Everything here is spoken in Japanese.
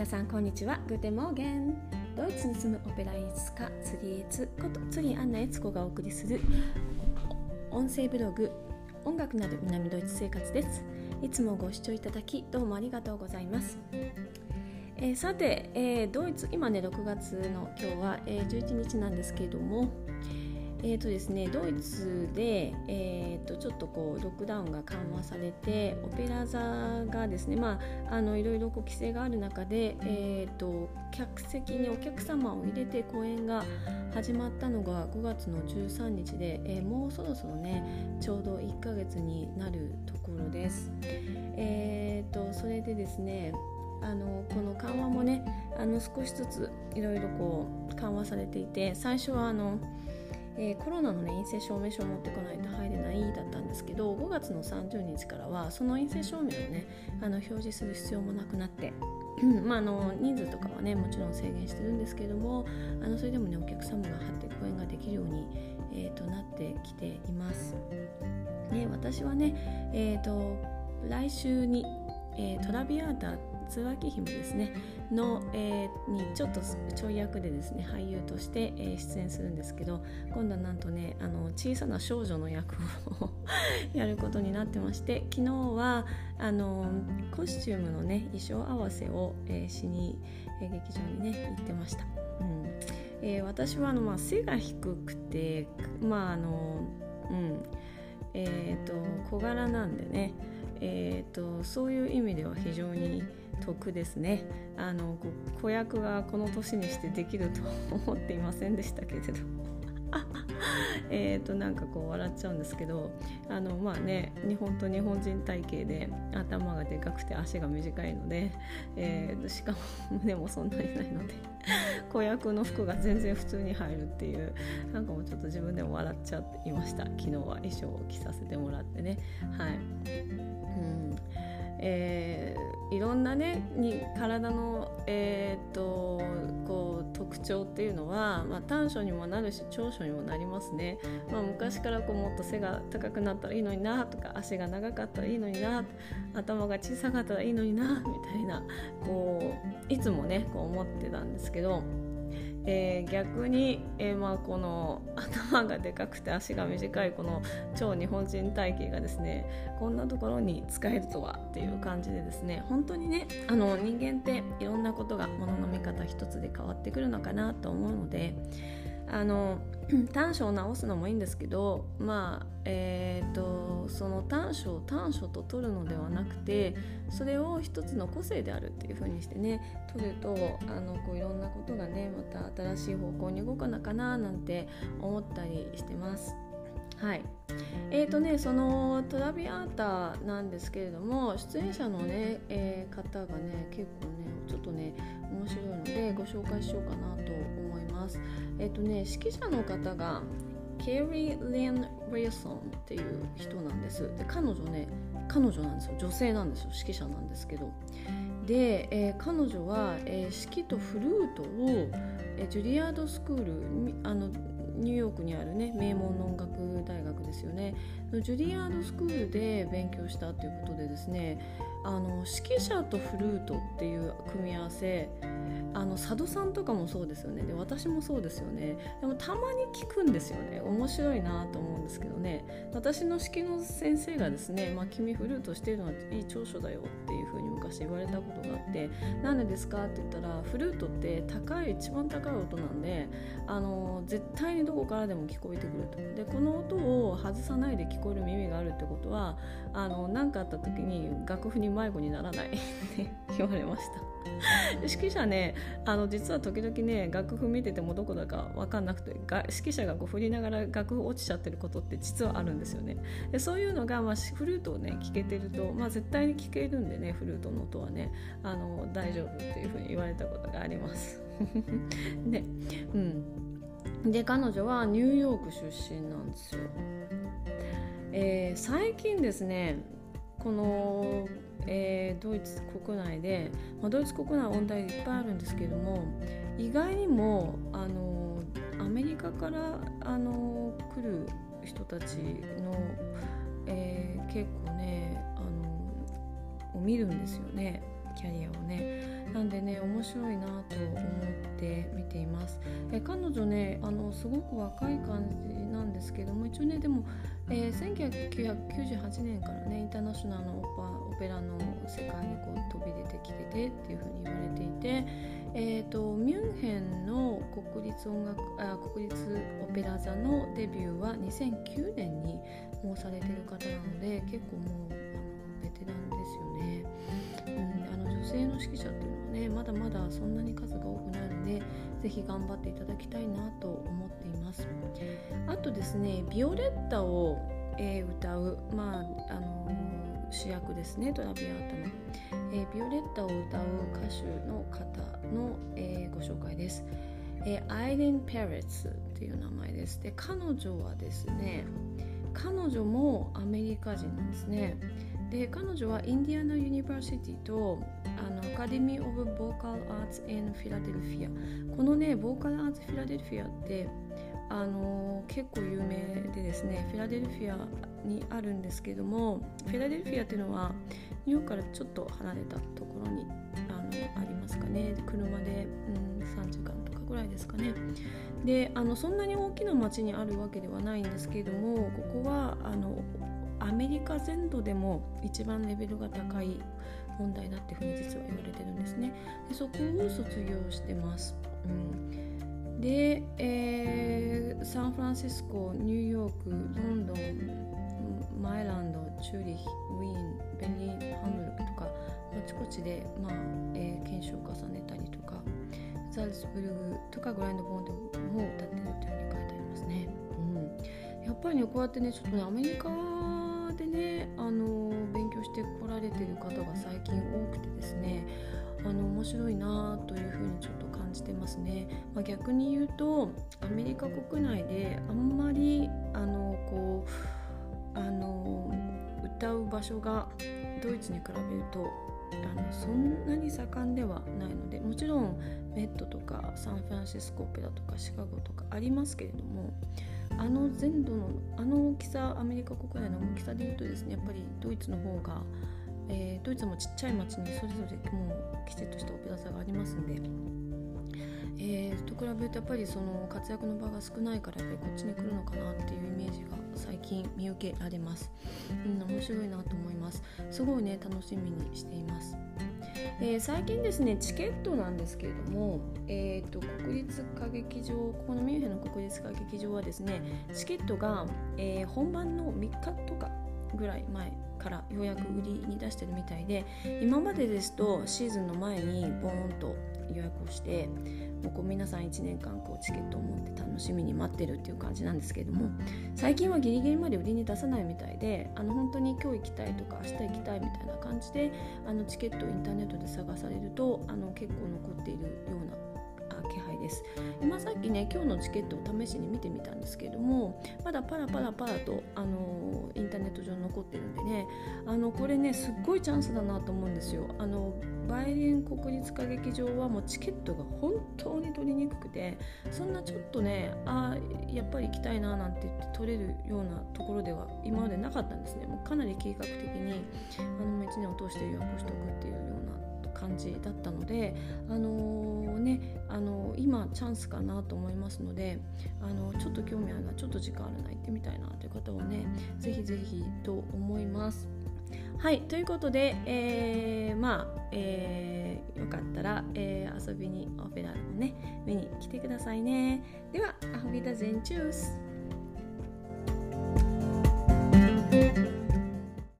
皆さんこんにちは。 Guten Morgen。ドイツに住むオペラ演出家釣りエツこと釣りアンナエツコがお送りする音声ブログ音楽なる南ドイツ生活です。いつもご視聴いただきどうもありがとうございます。えー、さて、えー、ドイツ今ね6月の今日は、えー、11日なんですけれども、えーとですね、ドイツで、えーと、ちょっとこうロックダウンが緩和されてオペラ座がですね、まあ、あのいろいろこう規制がある中で、えーと、客席にお客様を入れて公演が始まったのが5月の13日で、えー、もうそろそろねちょうど1ヶ月になるところです。えーと、それでですねあのこの緩和もねあの少しずついろいろこう緩和されていて最初はあのえ、コロナの、ね、陰性証明書を持ってこないと入れないだったんですけど5月の30日からはその陰性証明をねあの表示する必要もなくなってまあ、あの人数とかはねもちろん制限してるんですけどもあのそれでもねお客様が貼って講演ができるように、えーと、なってきています。ね、私はね、えーと、来週に、えー、トラビアータ椿姫ですね。の、えー、にちょっとちょい役でですね俳優として、えー、出演するんですけど今度はなんとねあの小さな少女の役を やることになってまして昨日はあのコスチュームのね衣装合わせを、えー、しに、えー、劇場にね行ってました。うん。えー、私はあの、まあ、背が低くてまああのうん。えーと、小柄なんでね、えーとそういう意味では非常に得ですね。あの子役がこの年にしてできると思っていませんでしたけれど えとなんかこう笑っちゃうんですけど。あのまあね日本と日本人体型で頭がでかくて足が短いので、えー、しかも胸もそんなにないので子役の服が全然普通に入るっていうなんかもうちょっと自分でも笑っちゃっていました。昨日は衣装を着させてもらってね。はい。うん。えー、いろんなねに体の、えー、っとこう特徴っていうのは、まあ、短所にもなるし長所にもなりますね、まあ、昔からこうもっと背が高くなったらいいのになとか足が長かったらいいのにな頭が小さかったらいいのになみたいなこういつもねこう思ってたんですけどえー、逆に、えー、まあ、この頭がでかくて足が短いこの超日本人体型がですねこんなところに使えるとはっていう感じでですね本当にねあの人間っていろんなことがものの見方一つで変わってくるのかなと思うのであの 短所を直すのもいいんですけどまあえーと、その短所を短所と取るのではなくてそれを一つの個性であるっていう風にしてね取るとあのこういろんなことがねまた新しい方向に動くのかななんて思ったりしてます。はいえーとね、そのトラビアータなんですけれども出演者のね、えー、方がね結構ねちょっとね面白いのでご紹介しようかなと思います。えっ、とね指揮者の方がケリー・レン・リアソンっていう人なんです。で彼女ね彼女なんですよ。女性なんですよ。指揮者なんですけど。で、えー、彼女は、えー、指揮とフルートを、えー、ジュリアードスクールあのニューヨークにあるね名門の音楽大学ですよね。ジュリアードスクールで勉強したということでですねあの指揮者とフルートっていう組み合わせあの佐渡さんとかもそうですよね。で私もそうですよね。でもたまに聞くんですよね。面白いなと思うんですけどね。私の式の先生がですね「まあ、君フルートしてるのはいい長所だよ」っていうふうに昔言われたことがあって「なんでですか?」って言ったらフルートって高い一番高い音なんであの絶対にどこからでも聞こえてくると。でこの音を外さないで聞聞こえる耳があるってことは何かあった時に楽譜に迷子にならないって 言われました。指揮者ねあの実は時々ね楽譜見ててもどこだか分かんなくて指揮者がこう振りながら楽譜落ちちゃってることって実はあるんですよね。でそういうのが、まあ、フルートをね聴けてると、まあ、絶対に聴けるんでねフルートの音はねあの大丈夫っていうふうに言われたことがあります。でうん。で彼女はニューヨーク出身なんですよ。えー、最近ですねこのえー、ドイツ国内で、まあ、ドイツ国内は問題いっぱいあるんですけども意外にもあのアメリカからあの来る人たちの、えー、結構ねあのを見るんですよね。キャリアをねなんでね面白いなと思って見ていますえ彼女ねあのすごく若い感じなんですけども一応ねでも、えー、1998年からねインターナショナルのオペラの世界にこう飛び出てきててっていうふうに言われていて、えーと、ミュンヘンの国立音楽あ国立オペラ座のデビューは2009年にもうされてる方なので結構もうあのベテランですよね。うん、あの女性の指揮者まだまだそんなに数が多くないのでぜひ頑張っていただきたいなと思っています。あとですね「ビオレッタを」えー、歌う、まああの主役ですねトラビアータの、えー、ビオレッタを歌う歌手の方の、え、ご紹介です、え、アイレン・ペレッツっていう名前です。で彼女はですね彼女もアメリカ人なんですね。で彼女は Indiana University とあの Academy of Vocal Arts in Philadelphia このね Vocal Arts Philadelphia ってあの結構有名でですねフィラデルフィアにあるんですけどもフィラデルフィアっていうのはニューヨークからちょっと離れたところにあのありますかね。車で、うん、3時間とかぐらいですかね。であのそんなに大きな町にあるわけではないんですけれどもここはあのアメリカ全土でも一番レベルが高い問題だっていうふうに実は言われてるんですね。でそこを卒業してます、うん。で、えー、サンフランシスコニューヨークロンドンマイランドチューリヒウィーンベンリーハンブルクとかあちこちで、まあえー、検証を重ねたりとかザルツブルグとかグラインドボンドも歌ってるというふうに書いてありますね。うん、やっぱりねこうやってねちょっとねアメリカでねあの勉強してこられてる方が最近多くてですねあの面白いなというふうにちょっと感じてますね、まあ、逆に言うとアメリカ国内であんまりあのこうあの歌う場所がドイツに比べるとあのそんなに盛んではないのでもちろんメットとかサンフランシスコオペラとかシカゴとかありますけれどもあの全土のあの大きさアメリカ国内の大きさで言うとですねやっぱりドイツの方がえー、ドイツもちっちゃい町にそれぞれもうきちっとしたオペラ座がありますんで、えー、と比べるとやっぱりその活躍の場が少ないからやっぱりこっちに来るのかなっていうイメージが最近見受けられます、うん、面白いなと思います。すごいね楽しみにしています。えー、最近ですねチケットなんですけれども、えーと、国立歌劇場ここのミュンヘンの国立歌劇場はですねチケットが、えー、本番の3日とかぐらい前からようやく売りに出してるみたいで今までですとシーズンの前にボーンと予約をしてもうこう皆さん1年間こうチケットを持って楽しみに待ってるっていう感じなんですけれども最近はギリギリまで売りに出さないみたいであの本当に今日行きたいとか明日行きたいみたいな感じであのチケットをインターネットで探されるとあの結構残っているようなです。今さっきね今日のチケットを試しに見てみたんですけれどもまだパラパラパラとあのインターネット上に残ってるんでねあのこれねすっごいチャンスだなと思うんですよ。あのバイリン国立歌劇場はもうチケットが本当に取りにくくてそんなちょっとねあやっぱり行きたいななんて言って取れるようなところでは今までなかったんですね。もうかなり計画的にあの1年を通して予約しておくっていうような感じだったので、あのー、ねあのー、今チャンスかなと思いますので、あのー、ちょっと興味あるなちょっと時間あるな行ってみたいなという方はねぜひぜひと思います。はいということで、えー、まあ、えー、よかったら、えー、遊びにオペラをね見に来てくださいね。では、アフビダゼンチュース